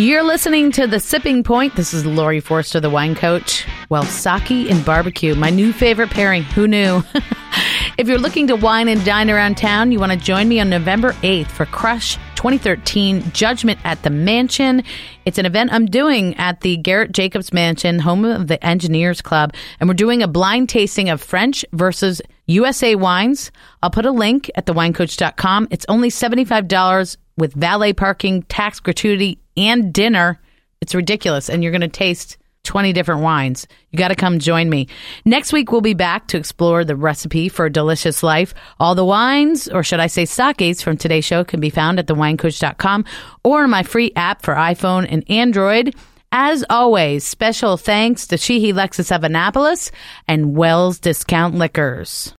You're listening to The Sipping Point. This is Laurie Forster, the wine coach. Well, sake and barbecue, my new favorite pairing. Who knew? if you're looking to wine and dine around town, you want to join me on November 8th for Crush 2013 Judgment at the Mansion. It's an event I'm doing at the Garrett Jacobs Mansion, home of the Engineers Club, and we're doing a blind tasting of French versus USA wines. I'll put a link at thewinecoach.com. It's only $75 with valet parking, tax gratuity, and dinner. It's ridiculous. And you're going to taste 20 different wines. You got to come join me. Next week, we'll be back to explore the recipe for a delicious life. All the wines, or should I say sakes, from today's show can be found at thewinecoach.com or my free app for iPhone and Android. As always, special thanks to Sheehy Lexus of Annapolis and Wells Discount Liquors.